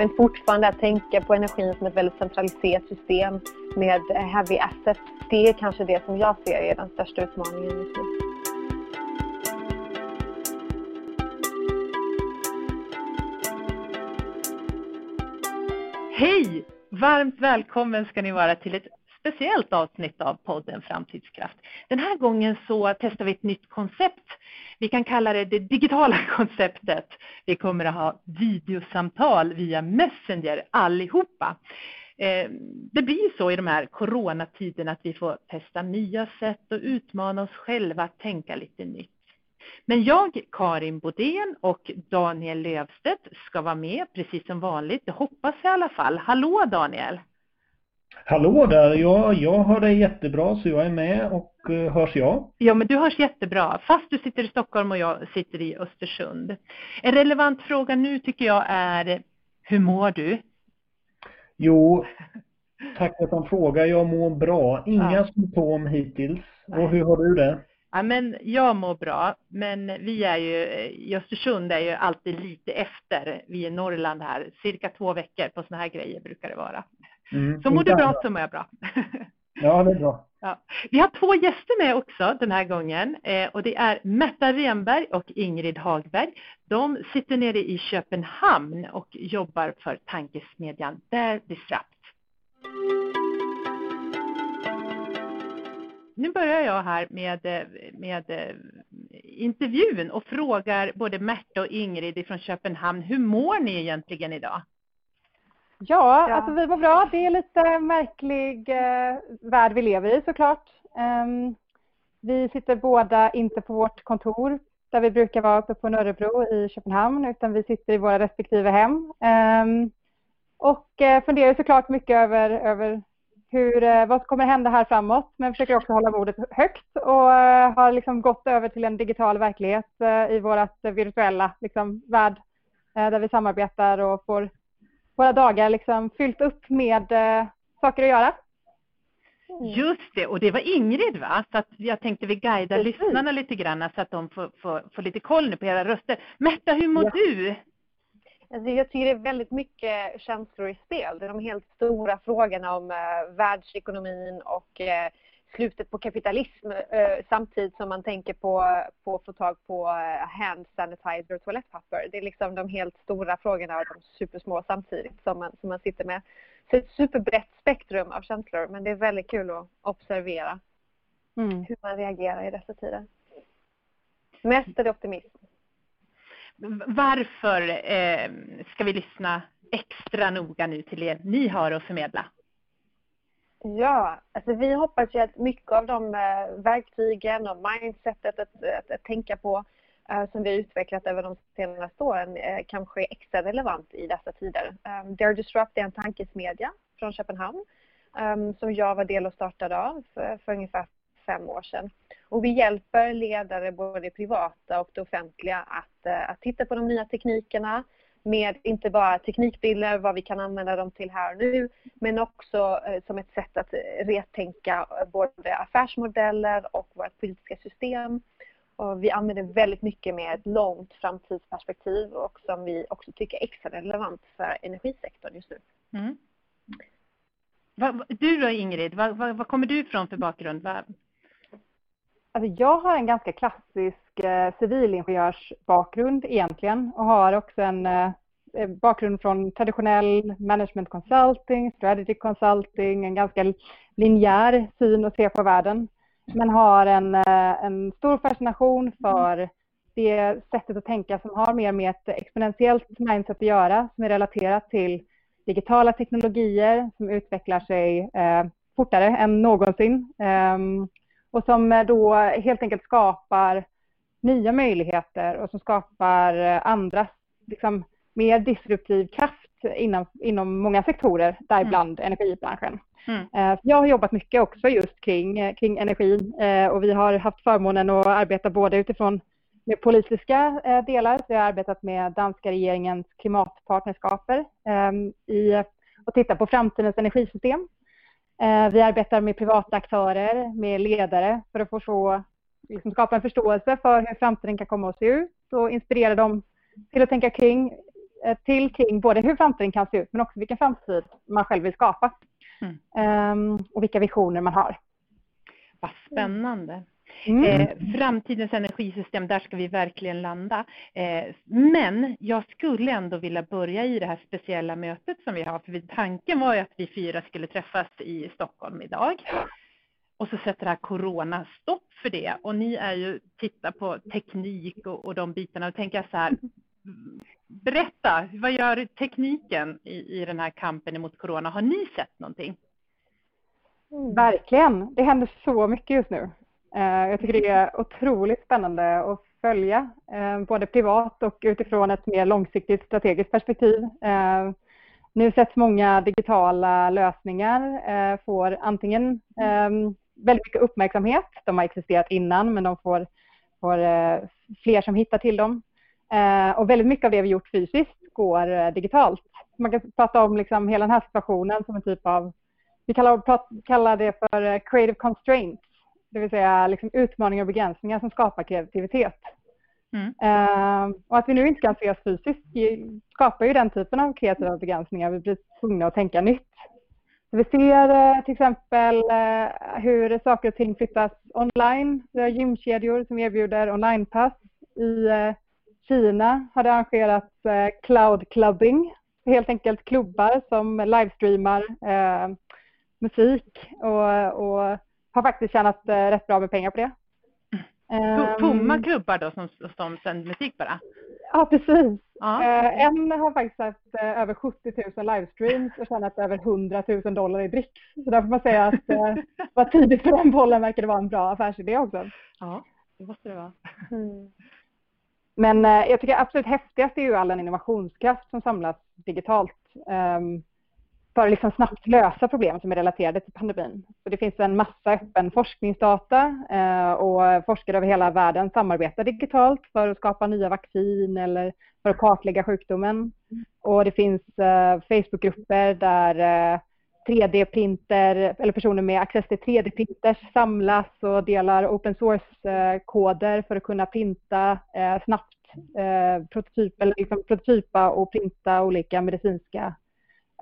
Men fortfarande att tänka på energin som ett väldigt centraliserat system med eh, heavy assets. Det är kanske det som jag ser är den största utmaningen just nu. Hej! Varmt välkommen ska ni vara till ett speciellt avsnitt av podden Framtidskraft. Den här gången så testar vi ett nytt koncept. Vi kan kalla det det digitala konceptet. Vi kommer att ha videosamtal via Messenger allihopa. Eh, det blir så i de här coronatiderna att vi får testa nya sätt och utmana oss själva att tänka lite nytt. Men jag, Karin Bodén och Daniel Lövstedt ska vara med precis som vanligt. Det hoppas jag i alla fall. Hallå Daniel! Hallå där! Ja, jag hör dig jättebra så jag är med och uh, hörs jag? Ja, men du hörs jättebra fast du sitter i Stockholm och jag sitter i Östersund. En relevant fråga nu tycker jag är hur mår du? Jo, tack för att man frågar. Jag mår bra. Inga ja. symptom hittills. Och hur har du det? Ja, men jag mår bra, men vi är ju, i Östersund är ju alltid lite efter. Vi är i Norrland här, cirka två veckor på sådana här grejer brukar det vara. Mm, så mår du bra så mår jag bra. Ja, det är bra. Ja. Vi har två gäster med också den här gången eh, och det är Märta Renberg och Ingrid Hagberg. De sitter nere i Köpenhamn och jobbar för tankesmedjan Dare Disrupt. Nu börjar jag här med, med eh, intervjun och frågar både Märta och Ingrid från Köpenhamn, hur mår ni egentligen idag? Ja, ja, alltså vi mår bra. Det är lite märklig eh, värld vi lever i såklart. Um, vi sitter båda inte på vårt kontor där vi brukar vara uppe på Nörrebro i Köpenhamn utan vi sitter i våra respektive hem. Um, och eh, funderar såklart mycket över, över hur, eh, vad som kommer hända här framåt men försöker också hålla modet högt och eh, har liksom gått över till en digital verklighet eh, i vårt virtuella liksom, värld där vi samarbetar och får våra dagar liksom fyllt upp med eh, saker att göra. Mm. Just det, och det var Ingrid va? Så att jag tänkte vi guidar Precis. lyssnarna lite grann så att de får, får, får lite koll nu på era röster. Märta, hur mår ja. du? Alltså jag tycker det är väldigt mycket känslor i spel. Det är de helt stora frågorna om uh, världsekonomin och uh, slutet på kapitalism uh, samtidigt som man tänker på, på att få tag på uh, hand sanitizer och toalettpapper. Det är liksom de helt stora frågorna och de supersmå samtidigt som man, som man sitter med. Så ett superbrett spektrum av känslor men det är väldigt kul att observera mm. hur man reagerar i dessa tider. Mest är det optimism. Varför eh, ska vi lyssna extra noga nu till er ni har att förmedla? Ja, alltså vi hoppas ju att mycket av de eh, verktygen och mindsetet att, att, att tänka på eh, som vi har utvecklat över de senaste åren eh, kanske är extra relevant i dessa tider. Um, Dare Disrupt är en tankesmedja från Köpenhamn um, som jag var del och startade av för, för ungefär fem år sedan. Och vi hjälper ledare, både privata och det offentliga, att, att titta på de nya teknikerna, med inte bara teknikbilder, vad vi kan använda dem till här och nu, men också eh, som ett sätt att eh, retänka eh, både affärsmodeller och vårt politiska system. Och vi använder väldigt mycket med ett långt framtidsperspektiv och som vi också tycker är extra relevant för energisektorn just nu. Mm. Du då Ingrid, vad, kommer du ifrån för bakgrund? Alltså jag har en ganska klassisk eh, civilingenjörsbakgrund egentligen och har också en eh, eh, bakgrund från traditionell management consulting, strategy consulting, en ganska linjär syn att se på världen. Men har en, eh, en stor fascination för det sättet att tänka som har mer med ett exponentiellt mindset att göra, som är relaterat till digitala teknologier som utvecklar sig eh, fortare än någonsin. Um, och som eh, då helt enkelt skapar nya möjligheter och som skapar eh, andra, liksom, mer disruptiv kraft inom, inom många sektorer, däribland mm. energibranschen. Mm. Eh, jag har jobbat mycket också just kring, kring energin och vi har haft förmånen att arbeta både utifrån med politiska delar, så jag har arbetat med danska regeringens klimatpartnerskaper i, och tittat på framtidens energisystem vi arbetar med privata aktörer, med ledare för att få så, liksom skapa en förståelse för hur framtiden kan komma att se ut och inspirera dem till att tänka kring eh, till kring både hur framtiden kan se ut men också vilken framtid man själv vill skapa. Mm. Um, och vilka visioner man har. Vad spännande. Mm. Eh, framtidens energisystem, där ska vi verkligen landa. Eh, men jag skulle ändå vilja börja i det här speciella mötet som vi har, för tanken var ju att vi fyra skulle träffas i Stockholm idag. Och så sätter det här corona stopp för det. Och ni är ju, tittar på teknik och, och de bitarna och tänker så här, berätta, vad gör tekniken i, i den här kampen emot corona? Har ni sett någonting? Mm. Verkligen, det händer så mycket just nu. Eh, jag tycker det är otroligt spännande att följa, eh, både privat och utifrån ett mer långsiktigt strategiskt perspektiv. Eh, nu sätts många digitala lösningar får antingen ehm, väldigt mycket uppmärksamhet. De har existerat innan men de får, får fler som hittar till dem. Och väldigt mycket av det vi gjort fysiskt går digitalt. Man kan prata om liksom hela den här situationen som en typ av, vi kallar, kallar det för creative constraints det vill säga liksom utmaningar och begränsningar som skapar kreativitet. Mm. Uh, och att vi nu inte kan ses fysiskt skapar ju den typen av kreativa begränsningar. Vi blir tvungna att tänka nytt. Så vi ser uh, till exempel uh, hur saker och ting flyttas online. Vi har gymkedjor som erbjuder onlinepass. I Kina har det arrangerats cloud clubbing, helt enkelt klubbar som livestreamar musik och, och har faktiskt tjänat eh, rätt bra med pengar på det. Tomma ehm, klubbar då som, som sänder musik bara? Ja, precis. Ja. Eh, en har faktiskt haft eh, över 70 000 livestreams och tjänat över 100 000 dollar i drick. Så där får man säga att var tidigt för den bollen verkar det vara en bra affärsidé också. Ja, det måste det vara. Mm. Men jag tycker absolut häftigast är ju all den innovationskraft som samlas digitalt. Um, för att liksom snabbt lösa problem som är relaterade till pandemin. Så det finns en massa öppen forskningsdata eh, och forskare över hela världen samarbetar digitalt för att skapa nya vaccin eller för att kartlägga sjukdomen. Och det finns eh, Facebookgrupper där eh, 3D-printer eller personer med access till 3D-printers samlas och delar open source-koder för att kunna printa snabbt prototyp, eller liksom prototypa och printa olika medicinska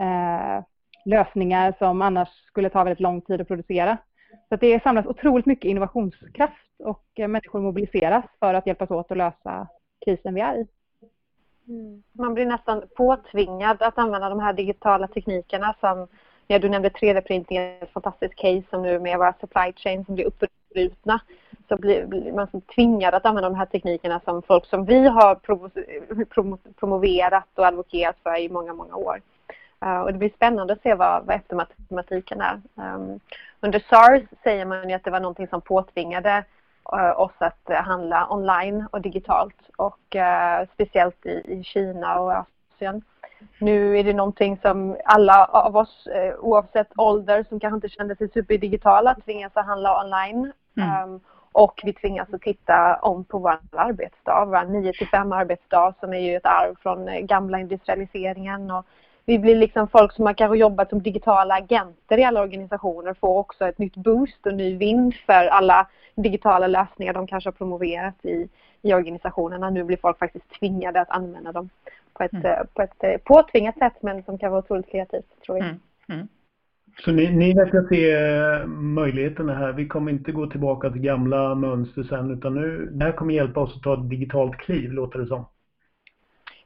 eh, lösningar som annars skulle ta väldigt lång tid att producera. Så att det samlas otroligt mycket innovationskraft och eh, människor mobiliseras för att hjälpas åt att lösa krisen vi är i. Mm. Man blir nästan påtvingad att använda de här digitala teknikerna som ja, du nämnde 3D-printing, ett fantastiskt case som nu med våra supply chain som blir uppbrutna. Så blir, blir man så tvingad att använda de här teknikerna som folk som vi har promoverat och advokerat för i många, många år. Uh, och det blir spännande att se vad, vad eftermatematiken är. Um, under SARS säger man ju att det var någonting som påtvingade uh, oss att handla online och digitalt och speciellt i, Kina och Asien. Nu är det någonting som alla av oss oavsett ålder som kanske inte kände sig superdigitala tvingas att handla online. Mm. Um, och vi tvingas att titta om på vår arbetsdag, vår 9 till 5 arbetsdag som är ju ett arv från gamla industrialiseringen och vi blir liksom folk som har kanske jobbat som digitala agenter i alla organisationer får också ett nytt boost och ny vind för alla digitala lösningar de kanske har promoverat i, i organisationerna. Nu blir folk faktiskt tvingade att använda dem på ett, mm. på ett eh, påtvingat sätt men som kan vara otroligt kreativt tror jag. Mm. Mm. Så ni, ni verkar se eh, möjligheterna här. Vi kommer inte gå tillbaka till gamla mönster sen utan nu, det här kommer hjälpa oss att ta ett digitalt kliv låter det som.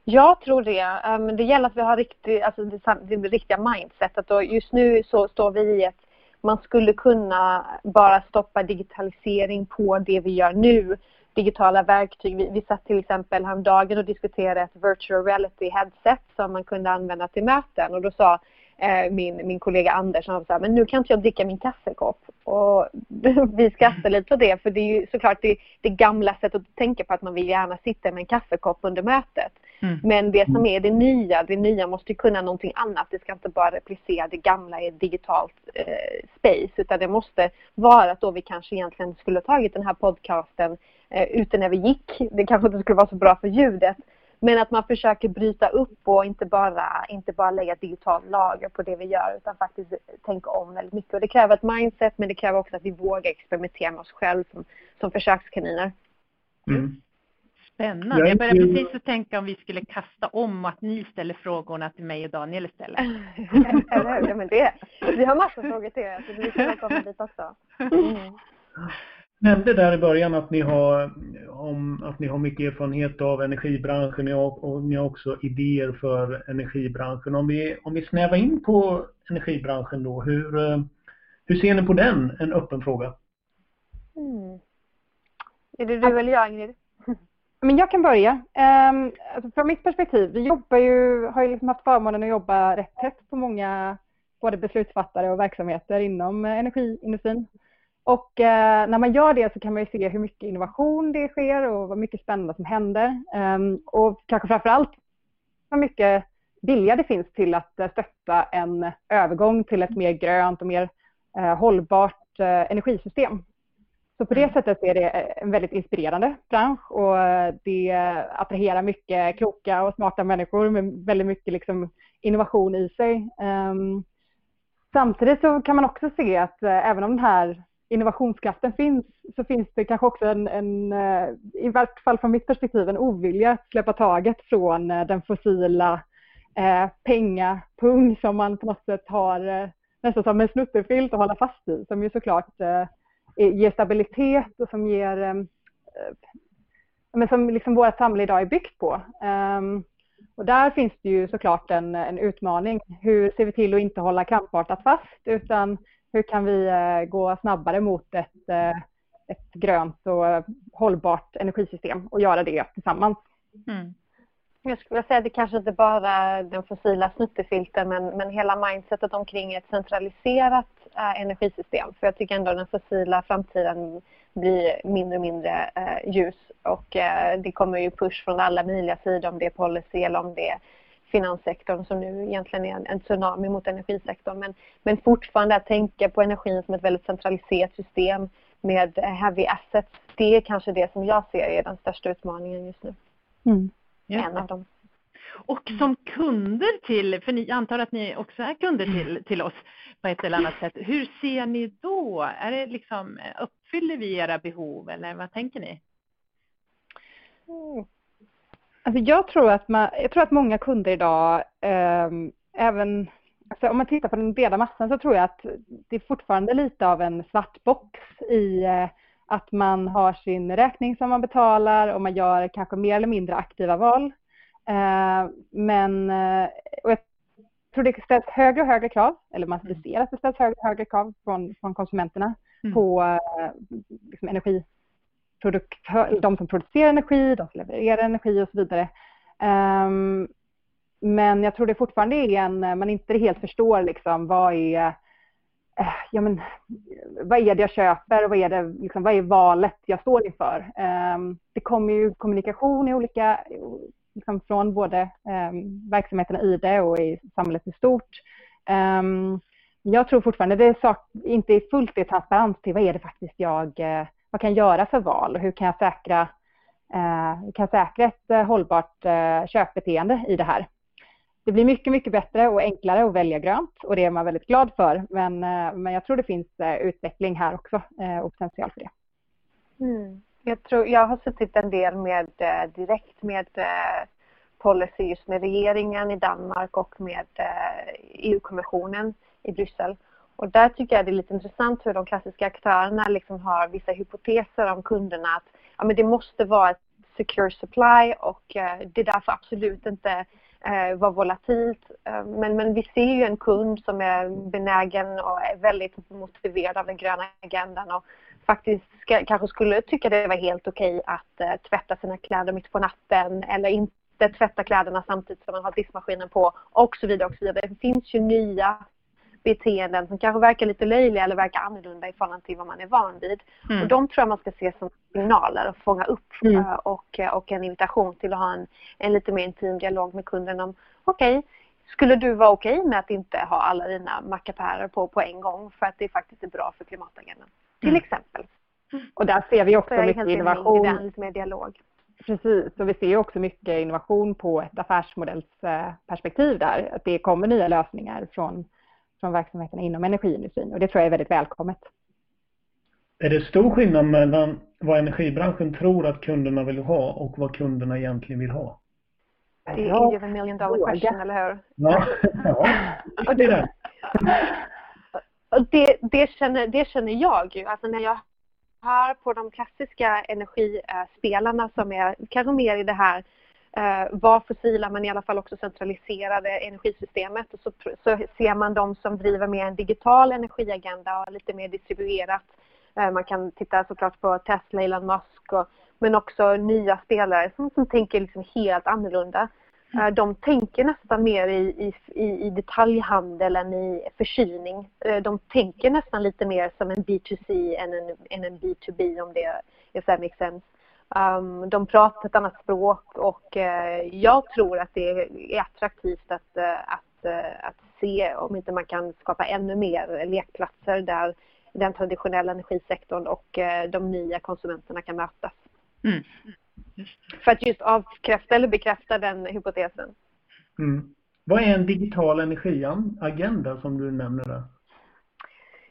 Jag tror det. Um, det gäller att vi har riktig, alltså det, det riktiga mindsetet och just nu så står vi i att man skulle kunna bara stoppa digitalisering på det vi gör nu. Digitala verktyg. Vi, vi satt till exempel häromdagen och diskuterade ett virtual reality headset som man kunde använda till möten och då sa eh, min, min kollega Anders, han sa men nu kan inte jag dricka min kaffekopp. Och vi skrattade lite på det för det är ju såklart det, det gamla sättet att tänka på att man vill gärna sitta med en kaffekopp under mötet. Mm. Men det som är det nya, det nya måste kunna någonting annat. Det ska inte bara replicera det gamla i ett digitalt eh, space utan det måste vara att då vi kanske egentligen skulle tagit den här podcasten eh, ute när vi gick. Det kanske inte skulle vara så bra för ljudet men att man försöker bryta upp och inte bara, inte bara lägga digitalt lager på det vi gör utan faktiskt tänka om väldigt mycket. Och det kräver ett mindset men det kräver också att vi vågar experimentera med oss själva som, som försökskaniner. Mm. Spännande. Jag, jag börjar precis att tänka om vi skulle kasta om att ni ställer frågorna till mig och Daniel istället. ja, men det, vi har massor frågor till er, så vi kan komma dit också. Mm. nämnde där i början att ni har, om, att ni har mycket erfarenhet av energibranschen och ni har också idéer för energibranschen. Om vi, om vi snävar in på energibranschen då, hur, hur ser ni på den? En öppen fråga. Mm. Är det du eller jag, Ingrid? Men jag kan börja. Um, alltså från mitt perspektiv, vi jobbar ju, har ju liksom haft förmånen att jobba rätt tätt på många både beslutsfattare och verksamheter inom eh, energiindustrin. Och uh, när man gör det så kan man ju se hur mycket innovation det sker och vad mycket spännande som händer. Um, och kanske framför allt hur mycket vilja det finns till att eh, stötta en övergång till ett mer grönt och mer uh, hållbart uh, energisystem. Så på det mm. sättet är det en väldigt inspirerande bransch och det attraherar mycket kloka och smarta människor med väldigt mycket liksom innovation i sig. Um, samtidigt så kan man också se att även om den här innovationskraften finns så finns det kanske också en, en, eh, i vart fall från mitt perspektiv, en ovilja att släppa taget från eh, den fossila eh, pengapung som man på något sätt har eh, nästan som en snuttefilt att hålla fast i, som ju såklart eh, ger stabilitet och som ger eh, men som liksom vårt samhälle idag är byggt på. Um, och där finns det ju såklart en, en utmaning. Hur ser vi till att inte hålla krampartat fast utan hur kan vi eh, gå snabbare mot ett, eh, ett grönt och hållbart energisystem och göra det tillsammans. Mm. Jag skulle säga att det kanske inte bara är den fossila snuttefilten men, men hela mindsetet omkring ett centraliserat äh, energisystem. För jag tycker ändå den fossila framtiden blir mindre och mindre äh, ljus och äh, det kommer ju push från alla möjliga sidor om det är policy eller om det är finanssektorn som nu egentligen är en, tsunami mot energisektorn. Men, men fortfarande att tänka på energin som ett väldigt centraliserat system med heavy assets. Det är kanske det som jag ser är den största utmaningen just nu. Mm. En av dem. Och som kunder till, för ni antar att ni också är kunder till, till oss på ett eller annat sätt. Hur ser ni då? Är det liksom, uppfyller vi era behov eller vad tänker ni? Mm. Alltså jag, tror att man, jag tror att många kunder idag, eh, även alltså om man tittar på den breda massan så tror jag att det är fortfarande lite av en svart box i eh, att man har sin räkning som man betalar och man gör kanske mer eller mindre aktiva val. Eh, men eh, och jag tror det ställs högre och högre krav, eller man ser att det ställs högre och högre krav från, från konsumenterna mm. på eh, liksom energi produkt, de som producerar energi, de som levererar energi och så vidare. Um, men jag tror det fortfarande är en, man inte helt förstår liksom vad är, eh, ja men, vad är det jag köper och vad är, det, liksom, vad är valet jag står inför? Um, det kommer ju kommunikation i olika, liksom från både ehm, um, verksamheterna i det och i samhället i stort. Um, jag tror fortfarande det är sak, inte är fullt i transparens till vad är det faktiskt jag uh, vad kan jag göra för val och hur kan jag säkra, eh, kan säkra ett eh, hållbart eh, köpbeteende i det här. Det blir mycket, mycket bättre och enklare att välja grönt och det är man väldigt glad för. Men, men jag tror det finns utveckling här också och potential för det. Mm. Jag, tror, jag har suttit en del med eh, direkt med eh, policy just med regeringen i Danmark och med eh, EU-kommissionen i Bryssel. Och där tycker jag det är lite intressant hur de klassiska aktörerna liksom har vissa hypoteser om kunderna att ja, men det måste vara ett secure supply och det det därför absolut inte eh, vara volatilt. Men, men vi ser ju en kund som är benägen och är väldigt motiverad av den gröna agendan och faktiskt ska, kanske skulle tycka det var helt okej att eh, tvätta sina kläder mitt på natten eller inte tvätta kläderna samtidigt som man har diskmaskinen på och så vidare och så vidare. Det finns ju nya beteenden som kanske verkar lite löjliga eller verkar annorlunda i förhållande till vad man är van vid. Mm. Och de tror jag man ska se som signaler och fånga upp mm. Eh, och, eh, och en invitation till att ha en, en lite mer intim dialog med kunden om okej, okay, skulle du vara okej okay med att inte ha alla dina mackapärer på på en gång för att det faktiskt är bra för klimatagendan? Till mm. exempel. Och där ser vi också mycket innovation. lite mer dialog. Precis, och vi ser också mycket innovation på ett affärsmodellsperspektiv där. Att det kommer nya lösningar från från verksamheterna inom energiindustrin och det tror jag är väldigt välkommet. Är det stor skillnad mellan vad energibranschen tror att kunderna vill ha och vad kunderna egentligen vill ha? Det är ju en million dollar question, eller hur? Ja, ja det är det. Det, det, känner, det känner jag ju. Alltså när jag hör på de klassiska energispelarna som är kanske mer i det här eh, var fossila men i alla fall också centraliserade energisystemet. Och så, så ser man de som driver mer en digital energiagenda och lite mer distribuerat. Eh, man kan titta såklart på Tesla, Elon Musk och, men också nya spelare som, som tänker liksom helt annorlunda. Eh, de tänker nästan mer i, i, i detaljhandel än i förkylning. Eh, de tänker nästan lite mer som en B2C än en, än en B2B om det if that makes sense. Um, de pratar ett annat språk och uh, jag tror att det är attraktivt att, uh, att, uh, att se om inte man kan skapa ännu mer lekplatser där den traditionella energisektorn och de nya konsumenterna kan mötas. Mm. För att just avkräfta eller bekräfta den hypotesen. Mm. Vad är en digital energiagenda som du nämner där?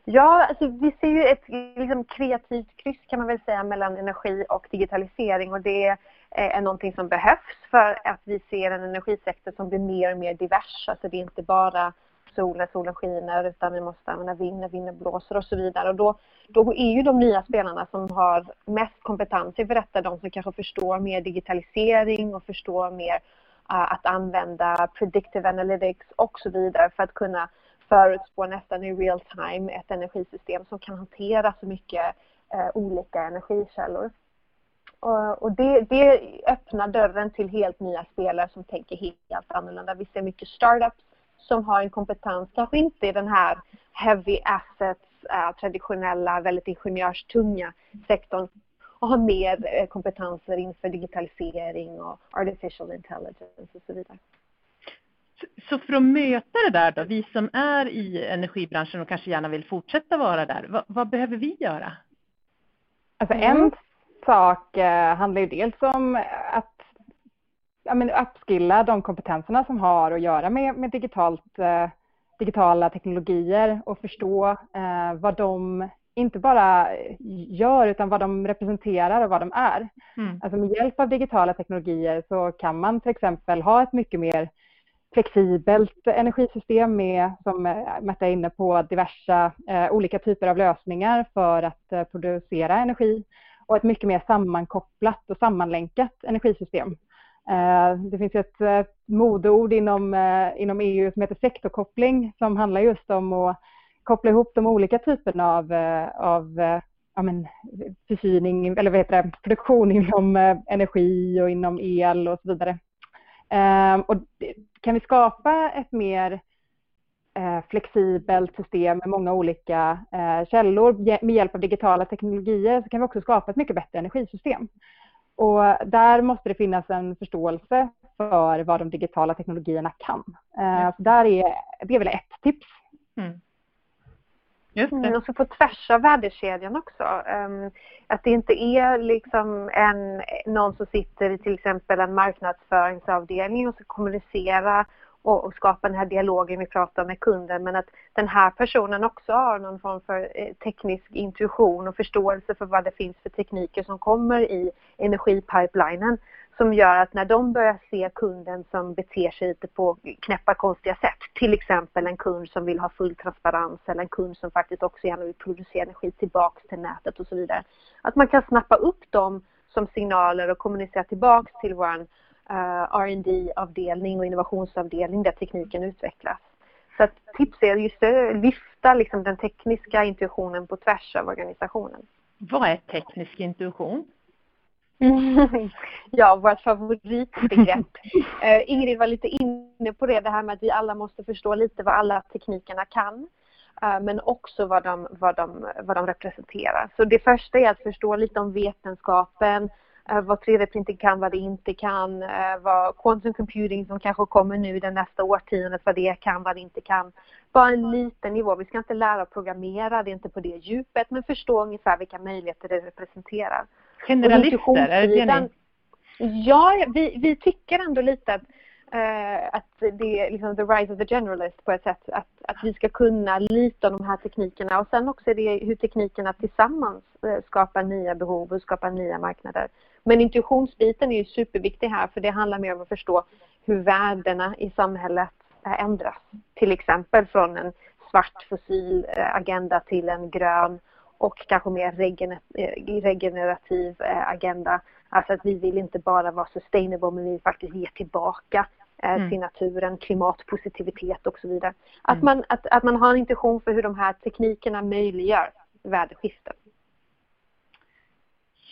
Ja, alltså vi ser ju ett liksom, kreativt kryss kan man väl säga mellan energi och digitalisering och det är någonting som behövs för att vi ser en energisektor som blir mer och mer divers. Alltså det är inte bara sol när solen skiner utan vi måste använda vind när vinden blåser och så vidare. Och då, då är ju de nya spelarna som har mest kompetens för detta de som kanske förstår mer digitalisering och förstår mer uh, att använda predictive analytics och så vidare för att kunna förutspå nästan i real time ett energisystem som kan hantera så mycket uh, olika energikällor. Och, och det, det öppnar dörren till helt nya spelare som tänker helt annorlunda. Vi ser mycket startups som har en kompetens, kanske inte i den här heavy assets, äh, traditionella, väldigt ingenjörstunga sektorn och har mer äh, kompetenser inför digitalisering och artificial intelligence och så vidare. Så för att möta det där då, vi som är i energibranschen och kanske gärna vill fortsätta vara där, vad, vad behöver vi göra? Alltså en sak eh, handlar ju dels om att ja, men upskilla de kompetenserna som har att göra med, med digitalt, eh, digitala teknologier och förstå eh, vad de inte bara gör utan vad de representerar och vad de är. Mm. Alltså med hjälp av digitala teknologier så kan man till exempel ha ett mycket mer flexibelt energisystem med, som Märta är inne på, diversa eh, olika typer av lösningar för att eh, producera energi och ett mycket mer sammankopplat och sammanlänkat energisystem. Eh, det finns ett eh, modeord inom, eh, inom EU som heter sektorkoppling som handlar just om att koppla ihop de olika typerna av, av ja, men, försyning, eller vad heter det, produktion inom energi och inom el och så vidare. Och kan vi skapa ett mer flexibelt system med många olika källor med hjälp av digitala teknologier så kan vi också skapa ett mycket bättre energisystem. Och där måste det finnas en förståelse för vad de digitala teknologierna kan. Mm. Så där är, det är väl ett tips. Mm. Just det. Mm, och så på tvärs av värdekedjan också. Um, att det inte är liksom en, någon som sitter i till exempel en marknadsföringsavdelning och ska kommunicera och, och, skapa den här dialogen vi pratar om med kunden men att den här personen också har någon form för eh, teknisk intuition och förståelse för vad det finns för tekniker som kommer i energipipelinen som gör att när de börjar se kunden som beter sig lite på knäppa konstiga sätt, till exempel en kund som vill ha full transparens eller en kund som faktiskt också gärna vill producera energi tillbaks till nätet och så vidare. Att man kan snappa upp dem som signaler och kommunicera tillbaks till vår R&D avdelning och innovationsavdelning där tekniken utvecklas. Så att tips är just att lyfta liksom den tekniska intuitionen på tvärs av organisationen. Vad är teknisk intuition? ja, vårt favoritbegrepp. uh, Ingrid var lite inne på det, det här med att vi alla måste förstå lite vad alla teknikerna kan. Uh, men också vad de, vad, de, vad de representerar. Så det första är att förstå lite om vetenskapen, Eh, vad 3D-printing kan, vad det inte kan, eh, vad quantum computing som kanske kommer nu den nästa årtiondet, vad det kan, vad det inte kan. Bara en liten nivå. Vi ska inte lära att programmera, det är inte på det djupet, men förstå ungefär vilka möjligheter det representerar. Generalister, är det det ni? Ja, vi, vi tycker ändå lite att eh, att det är liksom the rise of the generalist på ett sätt. Att, att vi ska kunna lita de här teknikerna och sen också det hur teknikerna tillsammans eh, skapar nya behov och skapar nya marknader. Men intuitionsbiten är ju superviktig här för det handlar mer om att förstå hur värdena i samhället ändras. Till exempel från en svart fossil eh, agenda till en grön och kanske mer regenerativ agenda Alltså att vi vill inte bara vara sustainable men vi vill faktiskt ge tillbaka eh, mm. till naturen, klimatpositivitet och så vidare. Att, mm. man, att, att man har en intention för hur de här teknikerna möjliggör värdeskiften.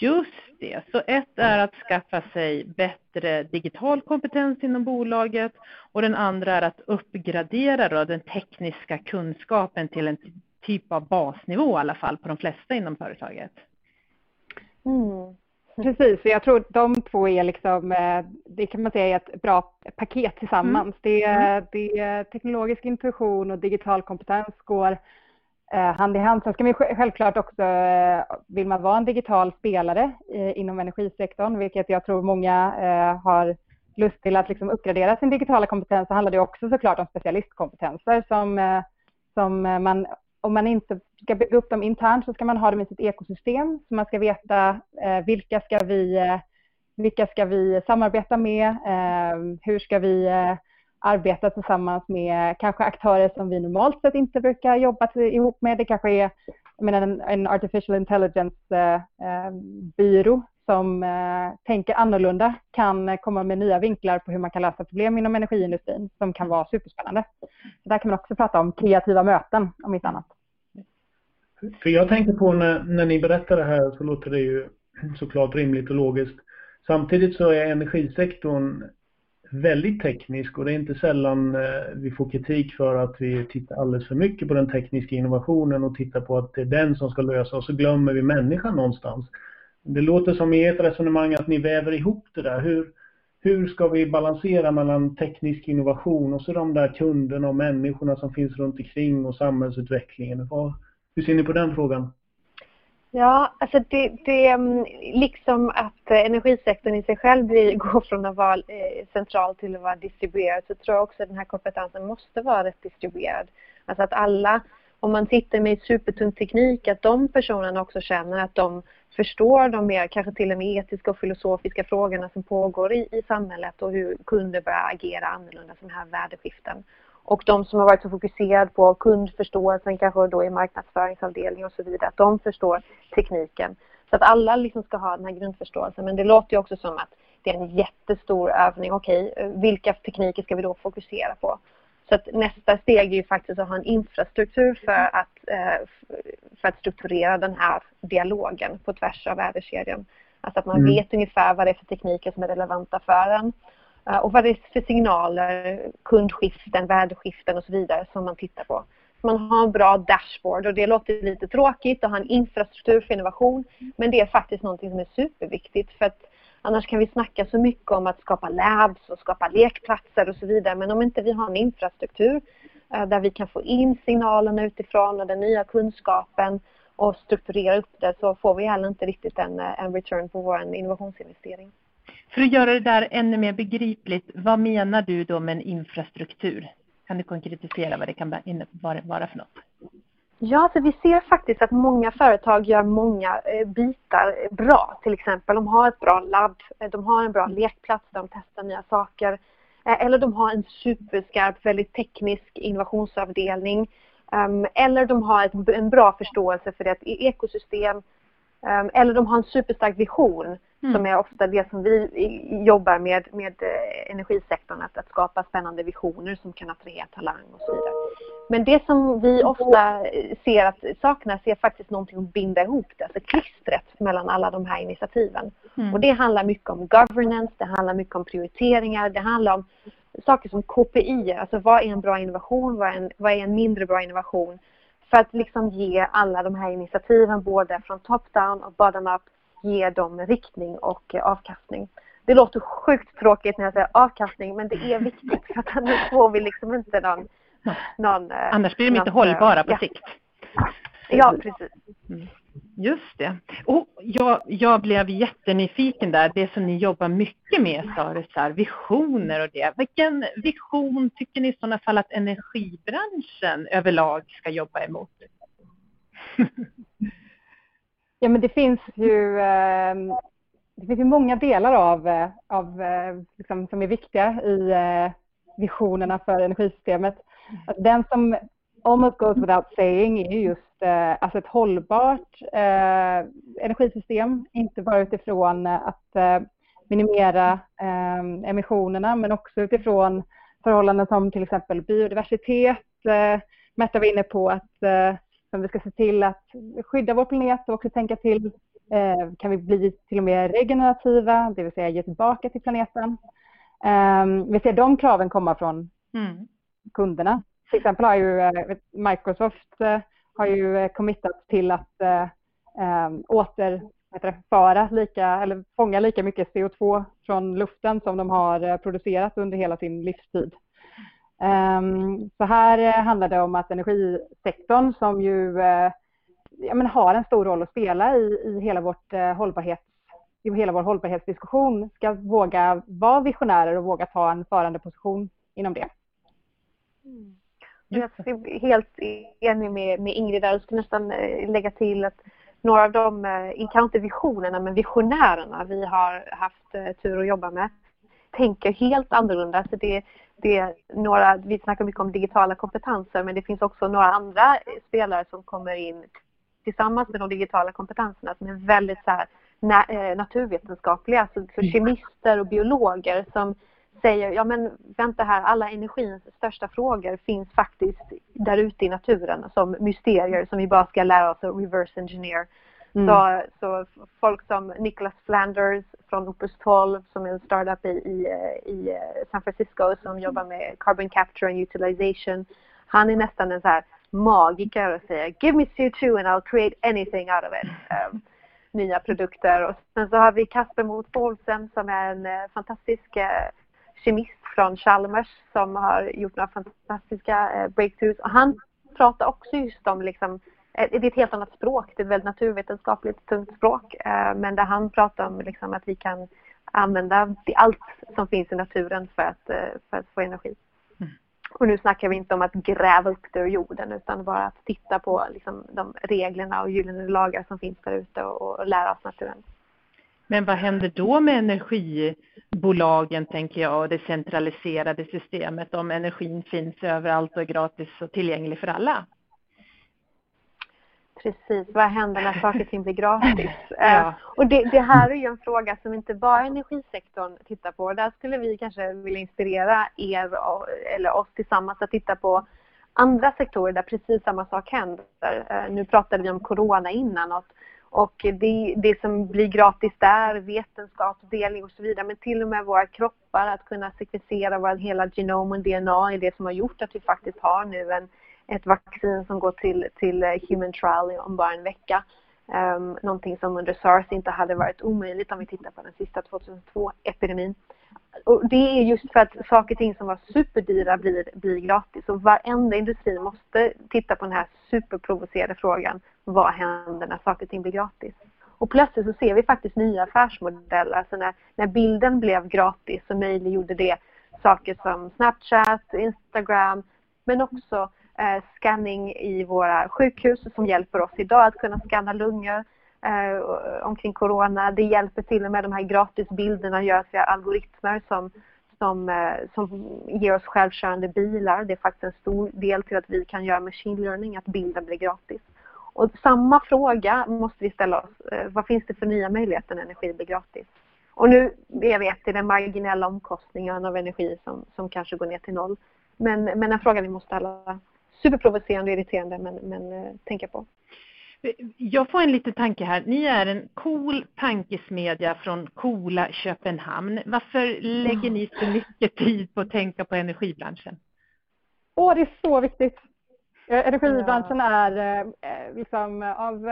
Just det, så ett är att skaffa sig bättre digital kompetens inom bolaget och den andra är att uppgradera då den tekniska kunskapen till en typ av basnivå i alla fall på de flesta inom företaget. Mm. Precis, jag tror de två är liksom, eh, det kan man säga är ett bra paket tillsammans. Mm. Det, mm. det är teknologisk intuition och digital kompetens går Eh, hand i hand. Sen ska man självklart också, eh, vill man vara en digital spelare eh, inom energisektorn, vilket jag tror många har lust till att liksom uppgradera sin digitala kompetens, så handlar det också såklart om specialistkompetenser som, som man om man inte ska bygga upp dem internt så ska man ha dem i sitt ekosystem. Så man ska veta vilka, ska vi, vilka ska vi samarbeta med? Hur ska vi arbeta tillsammans med kanske aktörer som vi normalt sett inte brukar jobba ihop med. Det kanske är menar, en, en artificial intelligence-byrå eh, eh som eh, tänker annorlunda kan komma med nya vinklar på hur man kan lösa problem inom energiindustrin som kan vara superspännande. Så där kan man också prata om kreativa möten om inte annat. För jag tänker på när, när ni berättar det här så låter det ju såklart rimligt och logiskt. Samtidigt så är energisektorn väldigt teknisk och det är inte sällan eh, vi får kritik för att vi tittar alldeles för mycket på den tekniska innovationen och tittar på att det är den som ska lösa och så glömmer vi människan någonstans. Det låter som i ert resonemang att ni väver ihop det där. Hur, hur ska vi balansera mellan teknisk innovation och så de där kunderna och människorna som finns runt omkring och samhällsutvecklingen? hur ser ni på den frågan? Ja, alltså det, det mm, liksom att eh, energisektorn i sig själv blir, går från att vara eh, central till att vara distribuerad så tror jag också att den här kompetensen måste vara rätt distribuerad. Alltså att alla, om man sitter med supertung teknik, att de personerna också känner att de förstår de mer, kanske till och med etiska och filosofiska frågorna som pågår i, i samhället och hur kunder börjar agera annorlunda, sådana här värdeskiften. Och de som har varit så fokuserade på kundförståelsen, kanske då i marknadsföringsavdelning och så vidare, att de förstår tekniken. Så att alla liksom ska ha den här grundförståelsen. Men det låter ju också som att det är en jättestor övning. Okej, vilka tekniker ska vi då fokusera på? Så att nästa steg är ju faktiskt att ha en infrastruktur för att, eh, för att strukturera den här dialogen på tvärs av värdekedjan. Alltså att man mm. vet ungefär vad det är för tekniker som är relevanta för en. Eh, och vad det är för signaler, kundskiften, värdeskiften och så vidare som man tittar på. Man har en bra dashboard och det låter lite tråkigt att ha en infrastruktur för innovation men det är faktiskt någonting som är superviktigt för att annars kan vi snacka så mycket om att skapa labs och skapa lekplatser och så vidare men om inte vi har en infrastruktur eh, där vi kan få in signalerna utifrån och den nya kunskapen och strukturera upp det så får vi heller inte riktigt en, eh, en return på vår innovationsinvestering. För att göra det där ännu mer begripligt, vad menar du då med en infrastruktur? Kan du konkretisera vad det kan vara för något? Ja, så vi ser faktiskt att många företag gör många eh, bitar bra. Till exempel, de har ett bra labb, eh, de har en bra lekplats där de testar nya saker. Eh, eller de har en superskarp, väldigt teknisk innovationsavdelning. Ehm, eller de har en bra förståelse för ett ekosystem. Ehm, eller de har en superstark vision Mm. Som är ofta det som vi jobbar med, med eh, energisektorn, att, att skapa spännande visioner som kan attrahera talang och så vidare. Men det som vi ofta ser att saknas är faktiskt någonting att binda ihop det, alltså klistret mellan alla de här initiativen. Mm. Och det handlar mycket om governance, det handlar mycket om prioriteringar, det handlar om saker som KPI, alltså vad är en bra innovation, vad är en, vad är en mindre bra innovation? För att liksom ge alla de här initiativen, både från top-down och bottom-up, ger dem riktning och avkastning. Det låter sjukt tråkigt när jag säger avkastning men det är viktigt för att annars får vi liksom inte någon... någon annars blir de inte hållbara på ja. sikt. Ja, precis. Mm. Just det. Och jag, jag blev jättenyfiken där, det som ni jobbar mycket med sa du, så här, visioner och det. Vilken vision tycker ni i sådana fall att energibranschen överlag ska jobba emot? ja men det finns ju ehm, det finns ju många delar av, eh, av eh, liksom, som är viktiga i eh, visionerna för energisystemet. Alltså den som almost goes without saying är just alltså ett hållbart energisystem, inte bara utifrån att minimera ehm, emissionerna men också utifrån förhållanden som till exempel biodiversitet. Märta var inne på att vi ska se till att skydda vår planet och också tänka till Eh, kan vi bli till och med regenerativa, det vill säga ge tillbaka till planeten. Ehm, vi ser de kraven komma från mm. kunderna. Till exempel har ju eh, Microsoft eh, har ju committat till att ehm, återföra lika, eller fånga lika mycket CO2 från luften som de har producerat under hela sin livstid. Ehm, så här eh, handlar det om att energisektorn som ju eh, ja, men har en stor roll att spela i, i hela, vårt, eh, hållbarhets, i hela vår hållbarhetsdiskussion ska våga vara visionärer och våga ta en förande position inom det. Mm. Jag är helt enig med, med Ingrid där och skulle nästan lägga till att några av de, kanske inte visionerna, men visionärerna vi har haft tur att jobba med tänker helt annorlunda. Så det, det är några, vi snackar mycket om digitala kompetenser men det finns också några andra spelare som kommer in tillsammans med de digitala kompetenserna som är väldigt så här, na eh, naturvetenskapliga, alltså för mm. kemister och biologer som säger, ja men vänta här, alla energins största frågor finns faktiskt där ute i naturen som mysterier som vi bara ska lära oss att reverse engineer. Mm. Så, så folk som Nicholas Flanders från Opus 12 som är en startup i, i, i San Francisco som jobbar med carbon capture and utilization. Han är nästan en så här magiker och säger Give me CO2 and I'll create anything out of it. Um, nya produkter. Och sen så har vi Kasper Mot Paulsen som är en uh, fantastisk uh, kemist från Chalmers som har gjort några fantastiska uh, breakthroughs. Och han pratar också just om liksom, det är ett helt annat språk, det är ett väldigt naturvetenskapligt tungt språk. Men där han pratar om liksom att vi kan använda allt som finns i naturen för att, för att få energi. Och nu snackar vi inte om att gräva upp det ur jorden utan bara att titta på liksom, de reglerna och gyllene lagar som finns där ute och, och lära oss naturen. Men vad händer då med energibolagen, tänker jag, och det centraliserade systemet om energin finns överallt och är gratis och tillgänglig för alla? Precis, vad händer när saker och ting blir gratis? ja. Eh, och det, det, här är ju en fråga som inte bara energisektorn tittar på. Där skulle vi kanske vilja inspirera er eller oss tillsammans att titta på andra sektorer där precis samma sak händer. Eh, nu pratade vi om corona innan och, och det, det som blir gratis där, vetenskapsdelning och så vidare, men till och med våra kroppar, att kunna sekvensera vår hela genom och DNA är det som har gjort att vi faktiskt har nu en ett vaccin som går till, till eh, human trial om bara en vecka. Um, någonting som under sars inte hade varit omöjligt om vi tittar på den sista 2002-epidemin. Och det är just för att saker och ting som var superdyra blir, blir gratis. Och varenda industri måste titta på den här superprovocerade frågan. Vad händer när saker och ting blir gratis? Och plötsligt så ser vi faktiskt nya affärsmodeller. Alltså när, när bilden blev gratis så möjliggjorde det saker som Snapchat, Instagram men också Eh, scanning i våra sjukhus som hjälper oss idag att kunna scanna lungor eh, omkring corona. Det hjälper till och med de här gratisbilderna görs via algoritmer som, som, eh, som ger oss självkörande bilar. Det är faktiskt en stor del till att vi kan göra machine learning, att bilden blir gratis. Och samma fråga måste vi ställa oss. Eh, vad finns det för nya möjligheter när energi blir gratis? Och nu, jag vet, det är den marginella omkostningen av energi som, som kanske går ner till noll. Men, men en fråga vi måste ställa superprovocerande och irriterande men, men eh, tänka på. Jag får en liten tanke här. Ni är en cool tankesmedja från coola Köpenhamn. Varför lägger ni så mycket tid på att tänka på energibranschen? Åh, det är så viktigt. Eh, energibranschen är eh, liksom av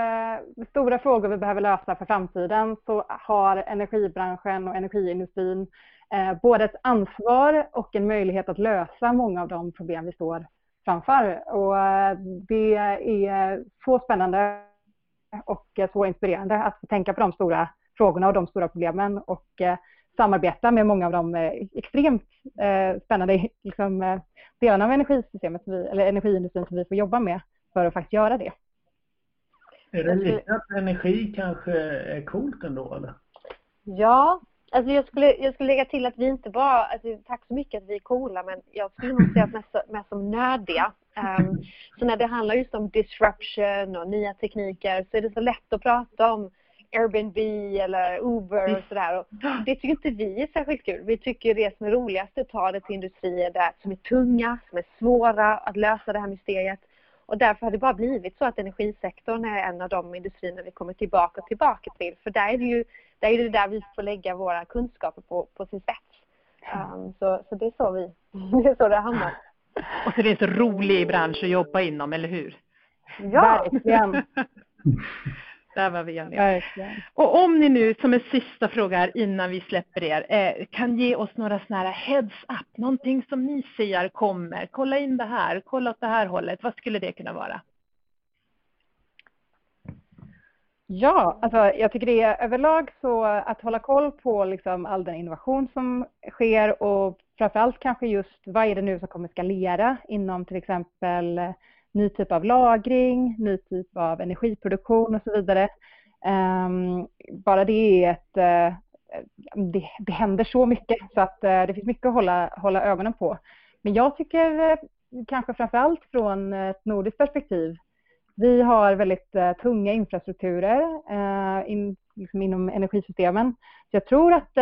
stora frågor vi behöver lösa för framtiden så har energibranschen och energiindustrin både ett ansvar och en möjlighet att lösa många av de problem vi står framför. Och eh, det är så spännande och så inspirerande att få tänka på de stora frågorna och de stora problemen och eh, samarbeta med många av de eh, extremt eh, spännande liksom, delarna av energisystemet, vi, eller energiindustrin som vi får jobba med för att faktiskt göra det. Är det lite att energi kanske är coolt ändå eller? Ja, alltså jag skulle, jag skulle lägga till att vi inte bara, alltså, tack så mycket att vi är coola, men jag skulle nog säga att mest, mest som nördiga. Um, ehm, så när det handlar just om disruption och nya tekniker så är det så lätt att prata om Airbnb eller Uber och sådär. Och det tycker inte vi är särskilt kul. Vi tycker det som är roligast är att ta det till industrier där, som är tunga, som är svåra att lösa det här mysteriet. Och därför har det bara blivit så att energisektorn är en av de industrierna vi kommer tillbaka och tillbaka till. För där är det ju där, är det där vi får lägga våra kunskaper på, på sin spets. Um, så, så det är så vi, det är så det hamnar. Och så det är en så rolig bransch att jobba inom, eller hur? Ja! Verkligen. Där var vi eniga. Och om ni nu, som en sista fråga här innan vi släpper er, eh, kan ge oss några sådana här heads up, någonting som ni ser kommer. Kolla in det här, kolla åt det här hållet. Vad skulle det kunna vara? Ja, alltså jag tycker det är överlag så att hålla koll på liksom all den innovation som sker och framförallt kanske just vad är det nu som kommer skalera inom till exempel ny typ av lagring, ny typ av energiproduktion och så vidare. Ehm, bara det är ett, eh, det, det händer så mycket så att eh, det finns mycket att hålla, hålla ögonen på. Men jag tycker kanske kanske framförallt från ett nordiskt perspektiv vi har väldigt tunga infrastrukturer in, liksom inom energisystemen. Så jag tror att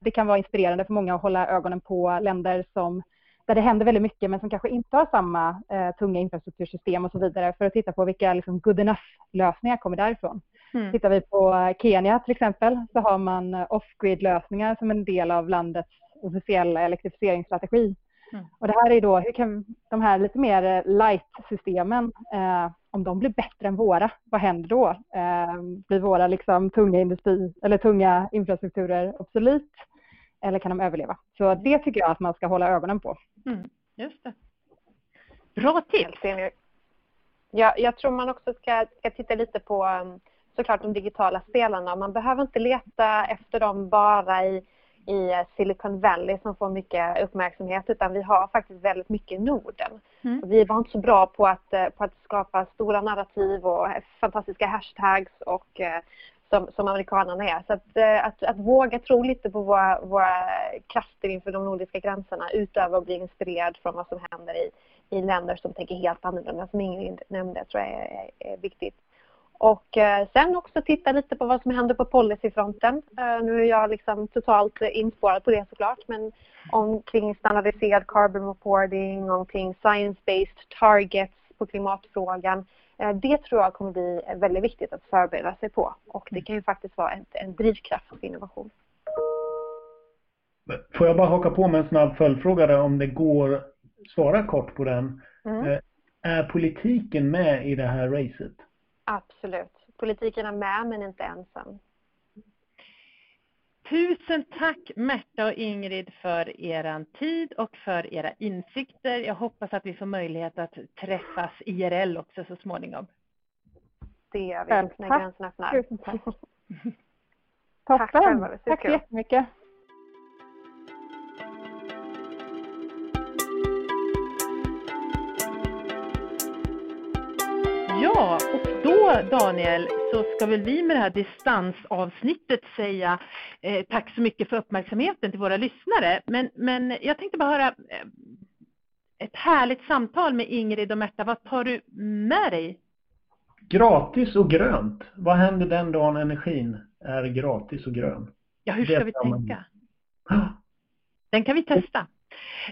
det kan vara inspirerande för många att hålla ögonen på länder som där det händer väldigt mycket men som kanske inte har samma eh, tunga infrastruktursystem och så vidare för att titta på vilka liksom, good enough-lösningar kommer därifrån. Mm. Tittar vi på Kenya till exempel så har man off-grid-lösningar som en del av landets officiella elektrifieringsstrategi. Mm. Och det här är då, hur kan de här lite mer light-systemen, eh, om de blir bättre än våra, vad händer då? Eh, blir våra liksom, tunga, industri, eller tunga infrastrukturer obsolet? eller kan de överleva? Så det tycker jag att man ska hålla ögonen på. Mm, just det. Bra tips! Ja, jag tror man också ska, ska titta lite på um, såklart de digitala spelarna. Man behöver inte leta efter dem bara i, i Silicon Valley som får mycket uppmärksamhet utan vi har faktiskt väldigt mycket i Norden. Mm. Vi var inte så bra på att, eh, på att skapa stora narrativ och fantastiska hashtags och eh, som, som amerikanerna är. Så att, eh, att, att, våga tro lite på våra, våra krafter inför de nordiska gränserna utöver att bli inspirerad från vad som händer i, i länder som tänker helt annorlunda som Ingrid nämnde tror jag är, är, viktigt. Och eh, sen också titta lite på vad som händer på policyfronten. Eh, nu är jag liksom totalt inspårad på det såklart men omkring standardiserad carbon reporting, omkring science-based targets på klimatfrågan. Eh, det tror jag kommer bli väldigt viktigt att förbereda sig på och det kan ju faktiskt vara en, en drivkraft för innovation. Får jag bara haka på med en snabb följdfråga där om det går svara kort på den. Mm. Eh, är politiken med i det här racet? Absolut. Politiken är med men inte ensam. Tusen tack Märta och Ingrid för er tid och för era insikter. Jag hoppas att vi får möjlighet att träffas IRL också så småningom. Det gör vi när gränsen öppnar. Tusen tack. Toppen. Tack, tack så jättemycket. Då Daniel så ska väl vi med det här distansavsnittet säga eh, tack så mycket för uppmärksamheten till våra lyssnare. Men, men jag tänkte bara höra eh, ett härligt samtal med Ingrid och Märta. Vad tar du med dig? Gratis och grönt. Vad händer den dagen energin är gratis och grön? Ja, hur ska vi tänka? Den kan vi testa.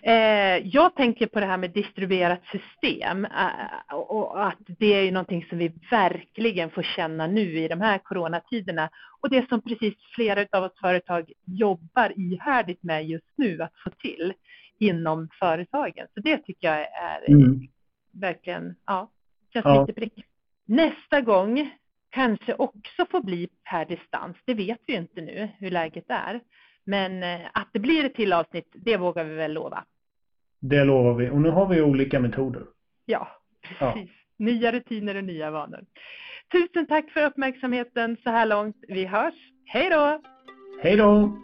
Eh, jag tänker på det här med distribuerat system eh, och att det är någonting som vi verkligen får känna nu i de här coronatiderna och det som precis flera av oss företag jobbar ihärdigt med just nu att få till inom företagen. Så det tycker jag är mm. verkligen, ja, känns ja. lite prick. Nästa gång kanske också får bli per distans. Det vet vi inte nu hur läget är. Men eh, att det blir ett till avsnitt, det vågar vi väl lova. Det lovar vi. Och nu har vi olika metoder. Ja, precis. Ja. Nya rutiner och nya vanor. Tusen tack för uppmärksamheten så här långt. Vi hörs. Hej då! Hej då!